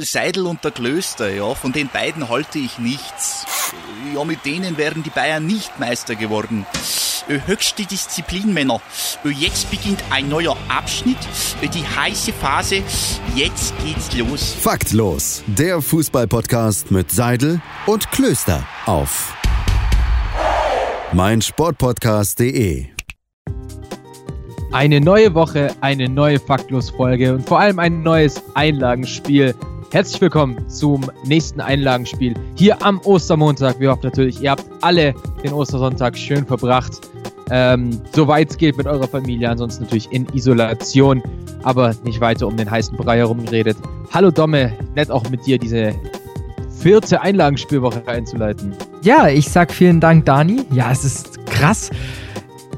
Seidel und der Klöster, ja, von den beiden halte ich nichts. Ja, mit denen wären die Bayern nicht Meister geworden. Äh, höchste Disziplin, Männer. Äh, jetzt beginnt ein neuer Abschnitt, äh, die heiße Phase. Jetzt geht's los. Faktlos, der Fußballpodcast mit Seidel und Klöster auf meinsportpodcast.de. Eine neue Woche, eine neue Faktlos-Folge und vor allem ein neues Einlagenspiel. Herzlich willkommen zum nächsten Einlagenspiel hier am Ostermontag. Wir hoffen natürlich, ihr habt alle den Ostersonntag schön verbracht. Ähm, soweit es geht mit eurer Familie, ansonsten natürlich in Isolation, aber nicht weiter um den heißen Brei herum geredet. Hallo Domme, nett auch mit dir diese vierte Einlagenspielwoche einzuleiten. Ja, ich sag vielen Dank, Dani. Ja, es ist krass.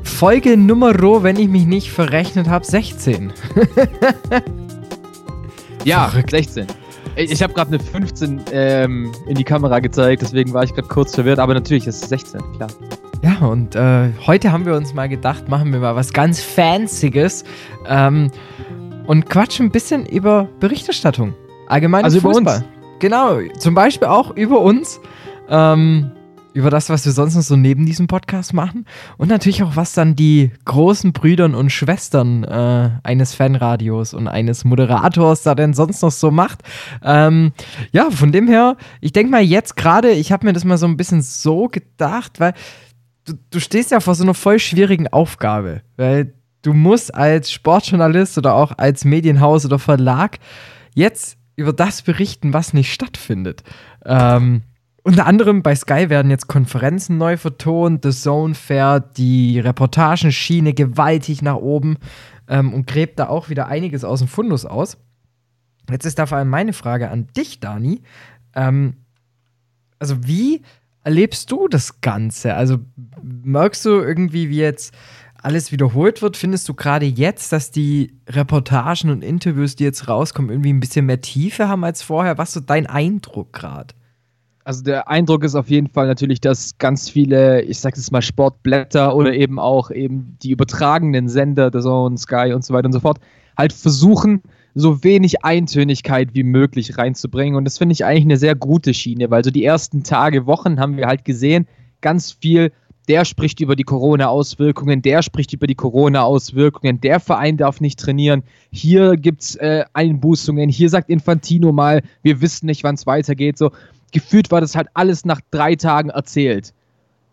Folge Nummer, wenn ich mich nicht verrechnet habe, 16. ja, Verrückt. 16. Ich, habe gerade eine 15 ähm, in die Kamera gezeigt, deswegen war ich gerade kurz verwirrt, aber natürlich ist es 16, klar. Ja, und äh, heute haben wir uns mal gedacht, machen wir mal was ganz Fancyes ähm, und quatschen ein bisschen über Berichterstattung. Allgemein also Fußball. über uns. Genau, zum Beispiel auch über uns. Ähm, über das, was wir sonst noch so neben diesem Podcast machen. Und natürlich auch, was dann die großen Brüdern und Schwestern äh, eines Fanradios und eines Moderators da denn sonst noch so macht. Ähm, ja, von dem her, ich denke mal jetzt gerade, ich habe mir das mal so ein bisschen so gedacht, weil du, du stehst ja vor so einer voll schwierigen Aufgabe. Weil du musst als Sportjournalist oder auch als Medienhaus oder Verlag jetzt über das berichten, was nicht stattfindet. Ähm, unter anderem bei Sky werden jetzt Konferenzen neu vertont. The Zone fährt die Reportagenschiene gewaltig nach oben ähm, und gräbt da auch wieder einiges aus dem Fundus aus. Jetzt ist da vor allem meine Frage an dich, Dani. Ähm, also, wie erlebst du das Ganze? Also, merkst du irgendwie, wie jetzt alles wiederholt wird? Findest du gerade jetzt, dass die Reportagen und Interviews, die jetzt rauskommen, irgendwie ein bisschen mehr Tiefe haben als vorher? Was ist so dein Eindruck gerade? Also der Eindruck ist auf jeden Fall natürlich, dass ganz viele, ich sag jetzt mal Sportblätter oder eben auch eben die übertragenen Sender, der Zone, Sky und so weiter und so fort, halt versuchen, so wenig Eintönigkeit wie möglich reinzubringen. Und das finde ich eigentlich eine sehr gute Schiene, weil so die ersten Tage, Wochen haben wir halt gesehen, ganz viel, der spricht über die Corona-Auswirkungen, der spricht über die Corona-Auswirkungen, der Verein darf nicht trainieren, hier gibt es äh, Einbußungen, hier sagt Infantino mal, wir wissen nicht, wann es weitergeht. So gefühlt war das halt alles nach drei Tagen erzählt.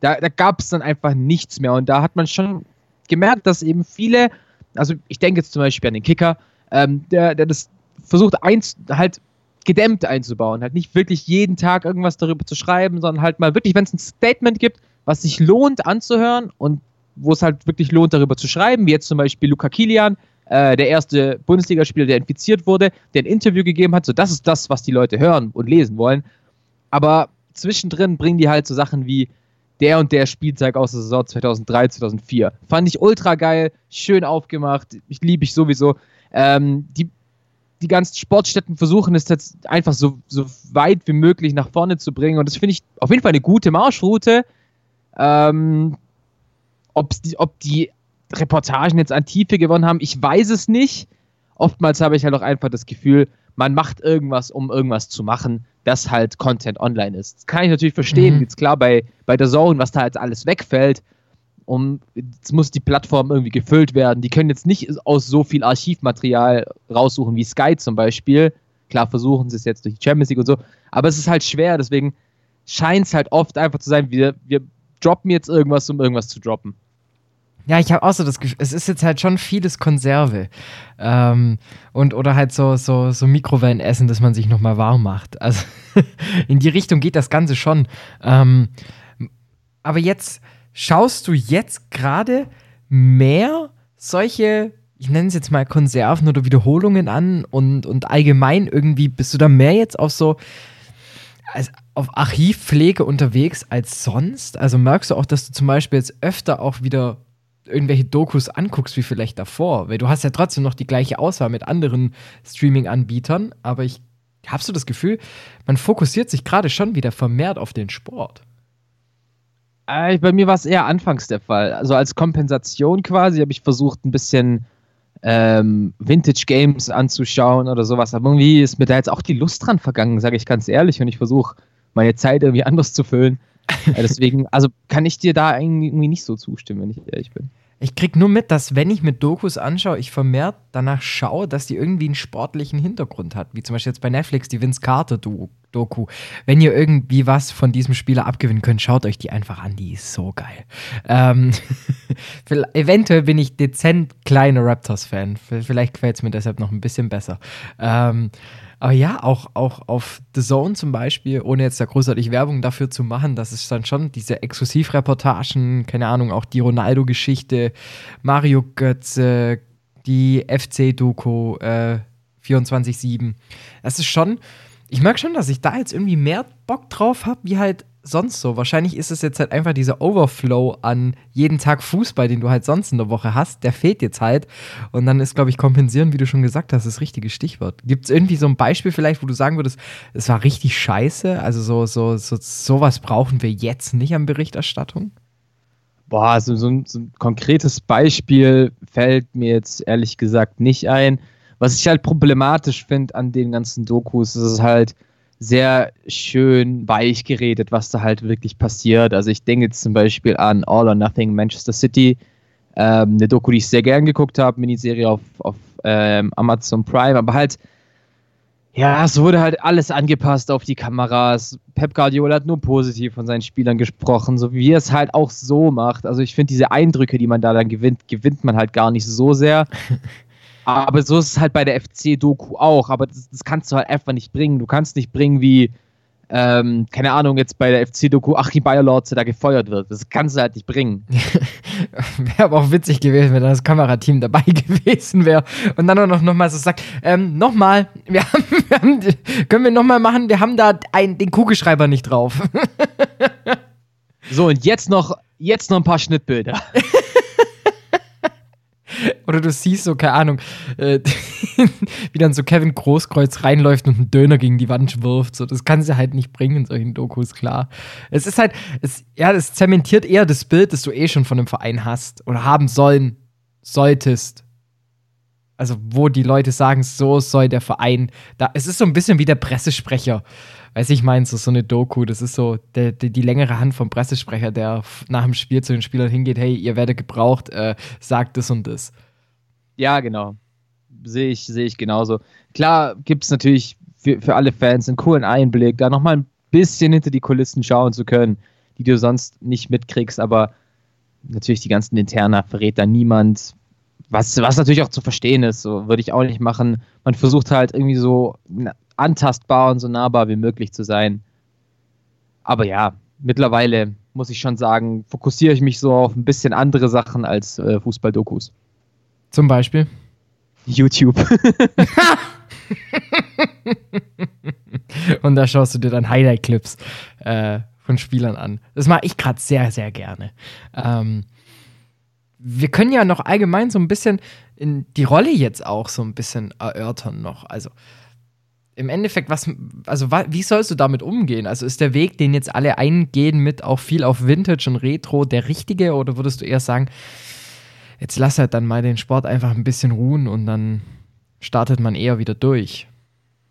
Da, da gab es dann einfach nichts mehr. Und da hat man schon gemerkt, dass eben viele, also ich denke jetzt zum Beispiel an den Kicker, ähm, der, der das versucht, eins, halt gedämmt einzubauen. Halt nicht wirklich jeden Tag irgendwas darüber zu schreiben, sondern halt mal wirklich, wenn es ein Statement gibt, was sich lohnt anzuhören und wo es halt wirklich lohnt, darüber zu schreiben, wie jetzt zum Beispiel Luca Kilian, äh, der erste Bundesligaspieler, der infiziert wurde, der ein Interview gegeben hat. So, das ist das, was die Leute hören und lesen wollen. Aber zwischendrin bringen die halt so Sachen wie der und der Spieltag aus der Saison 2003, 2004. Fand ich ultra geil, schön aufgemacht, ich liebe ich sowieso. Ähm, die, die ganzen Sportstätten versuchen es jetzt einfach so, so weit wie möglich nach vorne zu bringen und das finde ich auf jeden Fall eine gute Marschroute. Ähm, die, ob die Reportagen jetzt an Tiefe gewonnen haben, ich weiß es nicht. Oftmals habe ich halt auch einfach das Gefühl, man macht irgendwas, um irgendwas zu machen, das halt Content online ist. Das kann ich natürlich verstehen. Mhm. Jetzt klar, bei, bei der Zone, was da jetzt alles wegfällt, um, jetzt muss die Plattform irgendwie gefüllt werden. Die können jetzt nicht aus so viel Archivmaterial raussuchen wie Sky zum Beispiel. Klar versuchen sie es jetzt durch die Champions League und so, aber es ist halt schwer, deswegen scheint es halt oft einfach zu sein, wir, wir droppen jetzt irgendwas, um irgendwas zu droppen. Ja, ich habe auch so das Gefühl, es ist jetzt halt schon vieles Konserve. Ähm, und, oder halt so, so, so Mikrowellenessen, dass man sich nochmal warm macht. Also in die Richtung geht das Ganze schon. Ähm, aber jetzt schaust du jetzt gerade mehr solche, ich nenne es jetzt mal Konserven oder Wiederholungen an und, und allgemein irgendwie bist du da mehr jetzt auf so als auf Archivpflege unterwegs als sonst? Also merkst du auch, dass du zum Beispiel jetzt öfter auch wieder irgendwelche Dokus anguckst wie vielleicht davor, weil du hast ja trotzdem noch die gleiche Auswahl mit anderen Streaming-Anbietern, aber ich habe so das Gefühl, man fokussiert sich gerade schon wieder vermehrt auf den Sport. Äh, bei mir war es eher anfangs der Fall. Also als Kompensation quasi habe ich versucht, ein bisschen ähm, Vintage Games anzuschauen oder sowas. Aber irgendwie ist mir da jetzt auch die Lust dran vergangen, sage ich ganz ehrlich. Und ich versuche meine Zeit irgendwie anders zu füllen. Äh, deswegen, also kann ich dir da irgendwie nicht so zustimmen, wenn ich ehrlich bin. Ich krieg nur mit, dass wenn ich mir Dokus anschaue, ich vermehrt danach schaue, dass die irgendwie einen sportlichen Hintergrund hat. Wie zum Beispiel jetzt bei Netflix die Vince Carter Doku. Wenn ihr irgendwie was von diesem Spieler abgewinnen könnt, schaut euch die einfach an. Die ist so geil. Ähm, eventuell bin ich dezent kleiner Raptors-Fan. Vielleicht gefällt es mir deshalb noch ein bisschen besser. Ähm, aber ja, auch, auch auf The Zone zum Beispiel, ohne jetzt da großartig Werbung dafür zu machen, dass es dann schon diese Exklusivreportagen, keine Ahnung, auch die Ronaldo-Geschichte, Mario Götze, die FC-Doku äh, 24-7. Das ist schon, ich merke schon, dass ich da jetzt irgendwie mehr Bock drauf habe, wie halt sonst so. Wahrscheinlich ist es jetzt halt einfach dieser Overflow an jeden Tag Fußball, den du halt sonst in der Woche hast, der fehlt jetzt halt. Und dann ist, glaube ich, kompensieren, wie du schon gesagt hast, das richtige Stichwort. Gibt es irgendwie so ein Beispiel vielleicht, wo du sagen würdest, es war richtig scheiße? Also so, so, so sowas brauchen wir jetzt nicht an Berichterstattung? Boah, also so ein, so ein konkretes Beispiel fällt mir jetzt ehrlich gesagt nicht ein. Was ich halt problematisch finde an den ganzen Dokus, ist es halt, sehr schön weich geredet, was da halt wirklich passiert. Also ich denke jetzt zum Beispiel an All or Nothing Manchester City, ähm, eine Doku, die ich sehr gern geguckt habe, Miniserie auf, auf ähm, Amazon Prime, aber halt, ja, es wurde halt alles angepasst auf die Kameras. Pep Guardiola hat nur positiv von seinen Spielern gesprochen, so wie er es halt auch so macht. Also ich finde diese Eindrücke, die man da dann gewinnt, gewinnt man halt gar nicht so sehr. Aber so ist es halt bei der FC-Doku auch. Aber das, das, kannst du halt einfach nicht bringen. Du kannst nicht bringen, wie, ähm, keine Ahnung, jetzt bei der FC-Doku Achim Bayerlorze da gefeuert wird. Das kannst du halt nicht bringen. wäre aber auch witzig gewesen, wenn das Kamerateam dabei gewesen wäre. Und dann auch noch, noch mal so sagt, ähm, nochmal, wir haben, wir haben, können wir nochmal machen, wir haben da ein, den Kugelschreiber nicht drauf. so, und jetzt noch, jetzt noch ein paar Schnittbilder. Oder du siehst so, keine Ahnung, äh, wie dann so Kevin Großkreuz reinläuft und einen Döner gegen die Wand wirft. So, das kann sie halt nicht bringen in solchen Dokus, klar. Es ist halt, es, ja, es zementiert eher das Bild, das du eh schon von einem Verein hast oder haben sollen, solltest. Also, wo die Leute sagen, so soll der Verein. Da, es ist so ein bisschen wie der Pressesprecher. Weiß ich meine, so, so eine Doku, das ist so der, der, die längere Hand vom Pressesprecher, der nach dem Spiel zu den Spielern hingeht, hey, ihr werdet gebraucht, äh, sagt das und das. Ja, genau. Sehe ich, sehe ich genauso. Klar gibt es natürlich für, für alle Fans einen coolen Einblick, da nochmal ein bisschen hinter die Kulissen schauen zu können, die du sonst nicht mitkriegst, aber natürlich die ganzen Interna verrät da niemand. Was, was natürlich auch zu verstehen ist, so würde ich auch nicht machen. Man versucht halt irgendwie so antastbar und so nahbar wie möglich zu sein. Aber ja, mittlerweile muss ich schon sagen, fokussiere ich mich so auf ein bisschen andere Sachen als äh, Fußball-Dokus. Zum Beispiel? YouTube. und da schaust du dir dann Highlight-Clips äh, von Spielern an. Das mache ich gerade sehr, sehr gerne. Ähm, wir können ja noch allgemein so ein bisschen in die Rolle jetzt auch so ein bisschen erörtern noch. Also im Endeffekt, was, also wie sollst du damit umgehen? Also ist der Weg, den jetzt alle eingehen, mit auch viel auf Vintage und Retro, der richtige? Oder würdest du eher sagen, jetzt lass halt dann mal den Sport einfach ein bisschen ruhen und dann startet man eher wieder durch?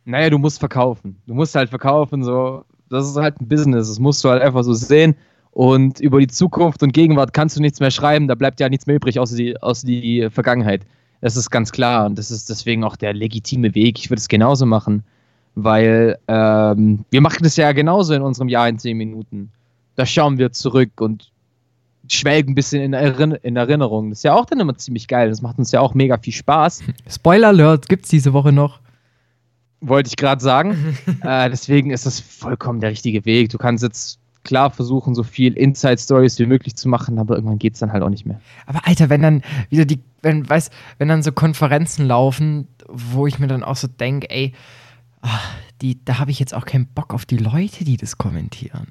Naja, du musst verkaufen. Du musst halt verkaufen, so. Das ist halt ein Business. Das musst du halt einfach so sehen. Und über die Zukunft und Gegenwart kannst du nichts mehr schreiben. Da bleibt ja nichts mehr übrig, außer die, außer die Vergangenheit. Das ist ganz klar. Und das ist deswegen auch der legitime Weg. Ich würde es genauso machen weil ähm, wir machen das ja genauso in unserem Jahr in zehn Minuten. Da schauen wir zurück und schwelgen ein bisschen in, Erinner in Erinnerung. Das ist ja auch dann immer ziemlich geil. Das macht uns ja auch mega viel Spaß. Spoiler Alert, gibt es diese Woche noch? Wollte ich gerade sagen. äh, deswegen ist das vollkommen der richtige Weg. Du kannst jetzt klar versuchen, so viel Inside-Stories wie möglich zu machen, aber irgendwann geht es dann halt auch nicht mehr. Aber Alter, wenn dann wieder die, wenn, weiß, wenn dann so Konferenzen laufen, wo ich mir dann auch so denke, ey, ach, die, da habe ich jetzt auch keinen Bock auf die Leute, die das kommentieren.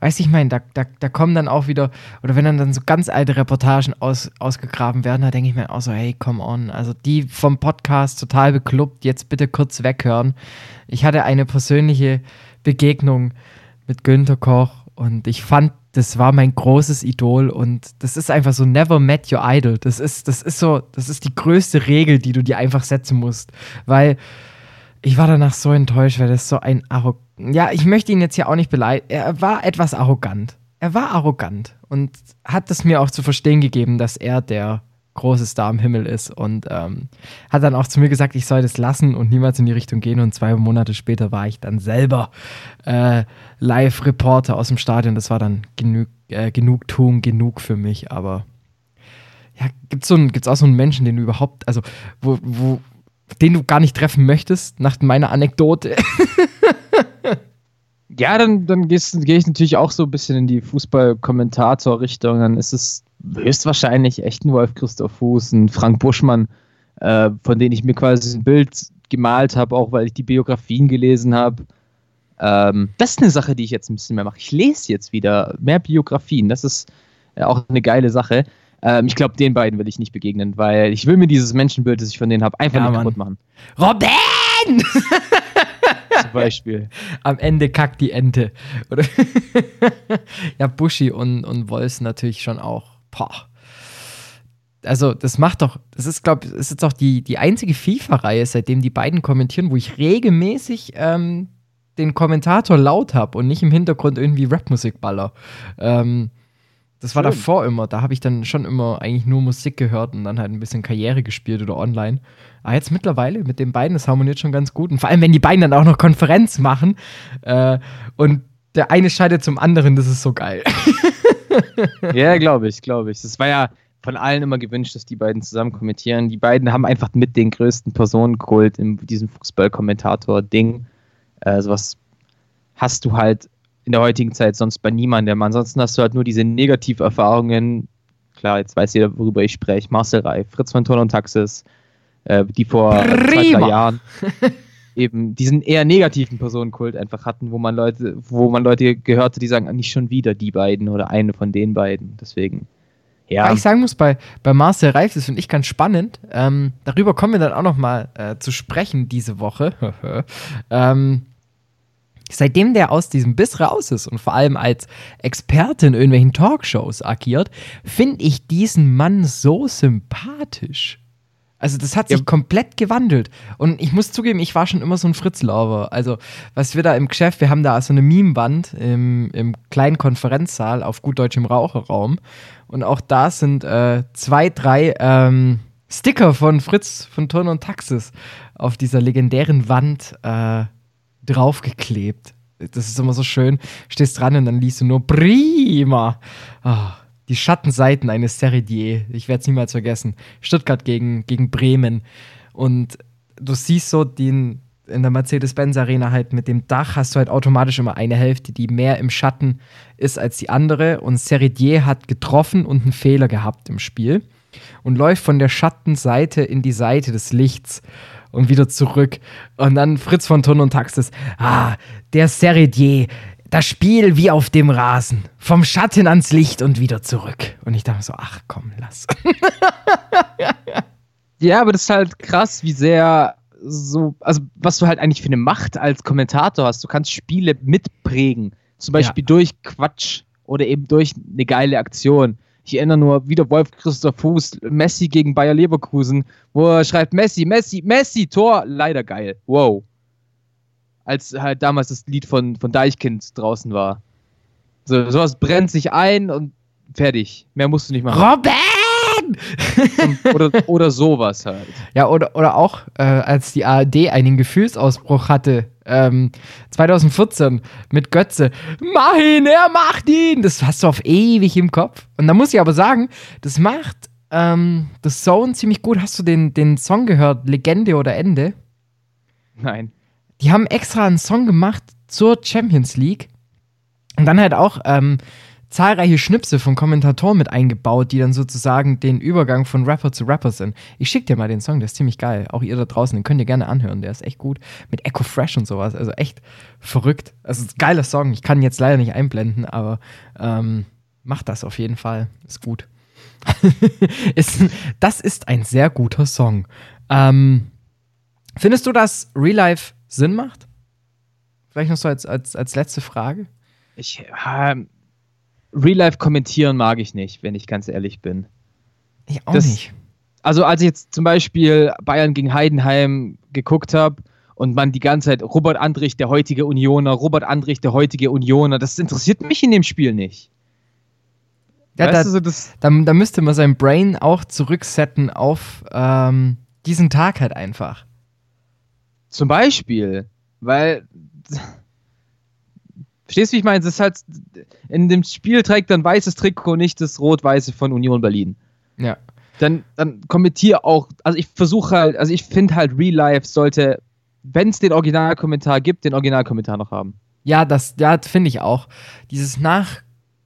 Weißt du, ich meine, da, da, da kommen dann auch wieder, oder wenn dann, dann so ganz alte Reportagen aus, ausgegraben werden, da denke ich mir auch so, hey, come on. Also die vom Podcast total beklubbt, jetzt bitte kurz weghören. Ich hatte eine persönliche Begegnung mit Günter Koch Und ich fand, das war mein großes Idol und das ist einfach so never met your idol. Das ist, das ist so, das ist die größte Regel, die du dir einfach setzen musst. Weil ich war danach so enttäuscht, weil das so ein arrogant. Ja, ich möchte ihn jetzt hier auch nicht beleidigen. Er war etwas arrogant. Er war arrogant und hat es mir auch zu verstehen gegeben, dass er der große Star im Himmel ist und ähm, hat dann auch zu mir gesagt, ich soll das lassen und niemals in die Richtung gehen. Und zwei Monate später war ich dann selber äh, Live-Reporter aus dem Stadion. Das war dann genug, äh, Genugtuung, genug für mich. Aber ja, gibt es so auch so einen Menschen, den du überhaupt, also wo, wo, den du gar nicht treffen möchtest, nach meiner Anekdote? ja, dann, dann gehe ich natürlich auch so ein bisschen in die Fußball-Kommentator-Richtung. Dann ist es höchstwahrscheinlich echt ein Wolf Christoph Fuß, ein Frank Buschmann, äh, von denen ich mir quasi ein Bild gemalt habe, auch weil ich die Biografien gelesen habe. Ähm, das ist eine Sache, die ich jetzt ein bisschen mehr mache. Ich lese jetzt wieder mehr Biografien. Das ist äh, auch eine geile Sache. Ähm, ich glaube, den beiden will ich nicht begegnen, weil ich will mir dieses Menschenbild, das ich von denen habe, einfach ja, nicht kaputt machen. Robin! Zum Beispiel. Am Ende kackt die Ente. Oder ja, Buschi und, und Wolfs natürlich schon auch. Boah. Also, das macht doch, das ist, glaube ich, ist jetzt auch die, die einzige FIFA-Reihe, seitdem die beiden kommentieren, wo ich regelmäßig ähm, den Kommentator laut habe und nicht im Hintergrund irgendwie Rapmusik baller. Ähm, das war davor immer. Da habe ich dann schon immer eigentlich nur Musik gehört und dann halt ein bisschen Karriere gespielt oder online. Aber jetzt mittlerweile mit den beiden, das harmoniert schon ganz gut. Und vor allem, wenn die beiden dann auch noch Konferenz machen äh, und der eine scheidet zum anderen, das ist so geil. ja, glaube ich, glaube ich. Das war ja von allen immer gewünscht, dass die beiden zusammen kommentieren. Die beiden haben einfach mit den größten Personenkult in diesem Fußballkommentator-Ding. Äh, sowas hast du halt in der heutigen Zeit sonst bei niemandem. Ansonsten hast du halt nur diese Negativerfahrungen. Klar, jetzt weiß jeder, worüber ich spreche. Marcel Reif, Fritz von Ton und Taxis, äh, die vor Prima. zwei, drei Jahren eben diesen eher negativen Personenkult einfach hatten, wo man Leute, wo man Leute gehörte, die sagen, nicht schon wieder die beiden oder eine von den beiden. Deswegen. Ja. Weil ich sagen muss, bei, bei Marcel Reif, das finde ich ganz spannend. Ähm, darüber kommen wir dann auch noch mal äh, zu sprechen diese Woche. ähm, Seitdem der aus diesem Biss raus ist und vor allem als Experte in irgendwelchen Talkshows agiert, finde ich diesen Mann so sympathisch. Also das hat sich ja. komplett gewandelt. Und ich muss zugeben, ich war schon immer so ein Fritz-Lover. Also was wir da im Geschäft, wir haben da so eine Meme-Wand im, im kleinen Konferenzsaal auf gut deutschem Raucherraum. Und auch da sind äh, zwei, drei ähm, Sticker von Fritz, von Turn und Taxis auf dieser legendären Wand äh, draufgeklebt. Das ist immer so schön. Stehst dran und dann liest du nur Prima. Oh, die Schattenseiten eines Seridier. Ich werde es niemals vergessen. Stuttgart gegen, gegen Bremen. Und du siehst so den, in der Mercedes-Benz Arena halt mit dem Dach hast du halt automatisch immer eine Hälfte, die mehr im Schatten ist als die andere. Und Seridier hat getroffen und einen Fehler gehabt im Spiel und läuft von der Schattenseite in die Seite des Lichts und wieder zurück. Und dann Fritz von Ton und Taxis. Ah, der Seredier. Das Spiel wie auf dem Rasen. Vom Schatten ans Licht und wieder zurück. Und ich dachte so, ach komm, lass. ja, aber das ist halt krass, wie sehr so, also was du halt eigentlich für eine Macht als Kommentator hast. Du kannst Spiele mitprägen. Zum Beispiel ja. durch Quatsch oder eben durch eine geile Aktion. Ich erinnere nur wieder Wolf Christoph Fuß, Messi gegen Bayer Leverkusen, wo er schreibt Messi, Messi, Messi, Tor, leider geil. Wow. Als halt damals das Lied von, von Deichkind draußen war. So, sowas brennt sich ein und fertig. Mehr musst du nicht machen. Robin! oder, oder sowas halt. Ja, oder, oder auch, äh, als die ARD einen Gefühlsausbruch hatte, ähm, 2014 mit Götze. Mach ihn, er macht ihn! Das hast du auf ewig im Kopf. Und da muss ich aber sagen, das macht ähm, das Zone ziemlich gut. Hast du den, den Song gehört, Legende oder Ende? Nein. Die haben extra einen Song gemacht zur Champions League. Und dann halt auch ähm, zahlreiche Schnipse von Kommentatoren mit eingebaut, die dann sozusagen den Übergang von Rapper zu Rapper sind. Ich schick dir mal den Song, der ist ziemlich geil. Auch ihr da draußen, den könnt ihr gerne anhören, der ist echt gut. Mit Echo Fresh und sowas, also echt verrückt. Also geiler Song, ich kann ihn jetzt leider nicht einblenden, aber ähm, macht das auf jeden Fall, ist gut. das ist ein sehr guter Song. Ähm, findest du, dass Real Life Sinn macht? Vielleicht noch so als, als, als letzte Frage. Ich, äh, Real Life kommentieren mag ich nicht, wenn ich ganz ehrlich bin. Ich auch das, nicht. Also als ich jetzt zum Beispiel Bayern gegen Heidenheim geguckt habe und man die ganze Zeit Robert Andrich, der heutige Unioner, Robert Andrich, der heutige Unioner, das interessiert mich in dem Spiel nicht. Ja, da, so, das da, da, müsste man sein Brain auch zurücksetzen auf ähm, diesen Tag halt einfach. Zum Beispiel, weil Verstehst du, wie ich meine? Es ist halt, in dem Spiel trägt dann weißes Trikot nicht das rot-weiße von Union Berlin. Ja. Dann, dann kommentiere auch, also ich versuche halt, also ich finde halt Real Life sollte, wenn es den Originalkommentar gibt, den Originalkommentar noch haben. Ja, das, ja, finde ich auch. Dieses Nach,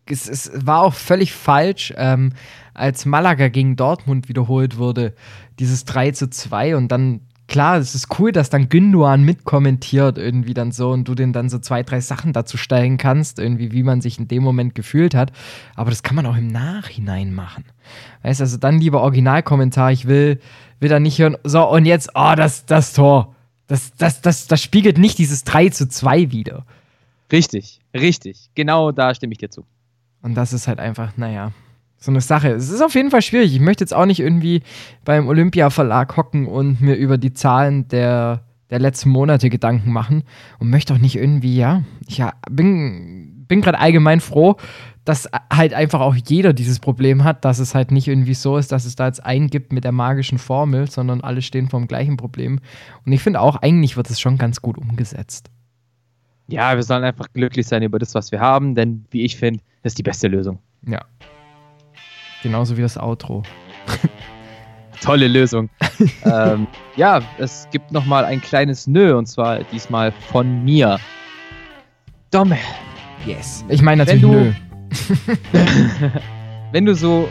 es, es war auch völlig falsch, ähm, als Malaga gegen Dortmund wiederholt wurde, dieses 3 zu 2 und dann klar, es ist cool, dass dann Günduan mitkommentiert irgendwie dann so und du den dann so zwei, drei Sachen dazu stellen kannst, irgendwie, wie man sich in dem Moment gefühlt hat. Aber das kann man auch im Nachhinein machen. Weißt du, also dann lieber Originalkommentar, ich will, will da nicht hören, so und jetzt, oh, das, das Tor. Das, das, das, das spiegelt nicht dieses 3 zu 2 wieder. Richtig, richtig. Genau da stimme ich dir zu. Und das ist halt einfach, naja, so eine Sache. Es ist auf jeden Fall schwierig. Ich möchte jetzt auch nicht irgendwie beim Olympia-Verlag hocken und mir über die Zahlen der, der letzten Monate Gedanken machen und möchte auch nicht irgendwie, ja, ich ja, bin, bin gerade allgemein froh, dass halt einfach auch jeder dieses Problem hat, dass es halt nicht irgendwie so ist, dass es da jetzt einen gibt mit der magischen Formel, sondern alle stehen vor dem gleichen Problem. Und ich finde auch, eigentlich wird es schon ganz gut umgesetzt. Ja, wir sollen einfach glücklich sein über das, was wir haben, denn wie ich finde, das ist die beste Lösung. Ja, Genauso wie das Outro. Tolle Lösung. ähm, ja, es gibt noch mal ein kleines Nö und zwar diesmal von mir. Domme. Yes. Ich meine natürlich wenn du, Nö. wenn du so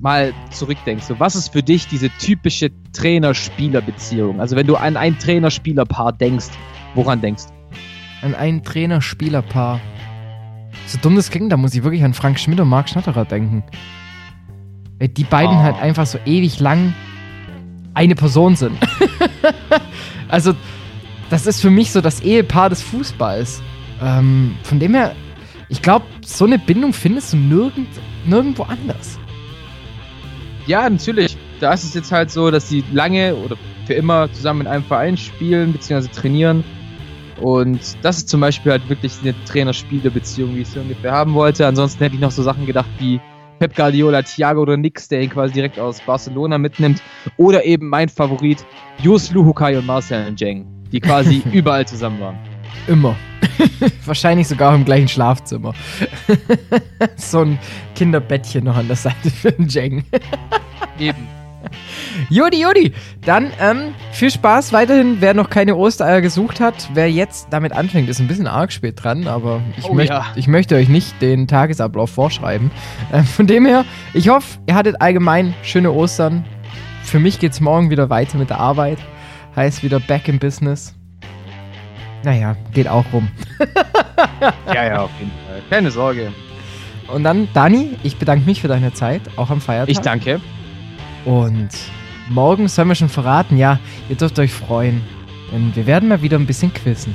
mal zurückdenkst, so was ist für dich diese typische Trainer-Spieler-Beziehung? Also wenn du an ein Trainer-Spieler-Paar denkst, woran denkst du? An ein Trainer-Spieler-Paar. So dumm das klingt, da muss ich wirklich an Frank Schmidt und Marc Schnatterer denken. Weil die beiden oh. halt einfach so ewig lang eine Person sind. also, das ist für mich so das Ehepaar des Fußballs. Ähm, von dem her, ich glaube, so eine Bindung findest du nirgend, nirgendwo anders. Ja, natürlich. Da ist es jetzt halt so, dass sie lange oder für immer zusammen in einem Verein spielen bzw. trainieren. Und das ist zum Beispiel halt wirklich eine Trainer-Spieler-Beziehung, wie ich sie ungefähr haben wollte. Ansonsten hätte ich noch so Sachen gedacht wie Pep Guardiola, Thiago oder Nix, der ihn quasi direkt aus Barcelona mitnimmt. Oder eben mein Favorit, Jus Luhukai und Marcel Njeng, die quasi überall zusammen waren. Immer. Wahrscheinlich sogar im gleichen Schlafzimmer. so ein Kinderbettchen noch an der Seite für Njeng. Eben. Jodi, Jodi. Dann ähm, viel Spaß weiterhin. Wer noch keine Ostereier gesucht hat, wer jetzt damit anfängt, ist ein bisschen arg spät dran, aber ich, oh, möcht, ja. ich möchte euch nicht den Tagesablauf vorschreiben. Äh, von dem her, ich hoffe, ihr hattet allgemein schöne Ostern. Für mich geht es morgen wieder weiter mit der Arbeit. Heißt wieder back in business. Naja, geht auch rum. ja, ja, auf jeden Fall. Keine Sorge. Und dann, Dani, ich bedanke mich für deine Zeit, auch am Feiertag. Ich danke. Und morgen sollen wir schon verraten, ja, ihr dürft euch freuen. Denn wir werden mal wieder ein bisschen quizzen.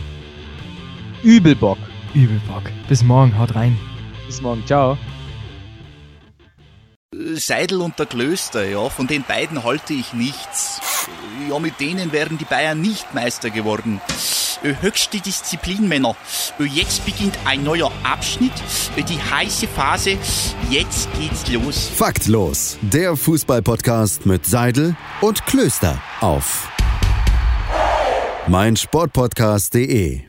Übelbock. Übelbock. Bis morgen, haut rein. Bis morgen, ciao. Seidel und der Klöster, ja, von den beiden halte ich nichts. Ja, mit denen wären die Bayern nicht Meister geworden. Äh, höchste Disziplin, Männer. Äh, jetzt beginnt ein neuer Abschnitt, äh, die heiße Phase. Jetzt geht's los. Faktlos, der Fußballpodcast mit Seidel und Klöster auf meinsportpodcast.de.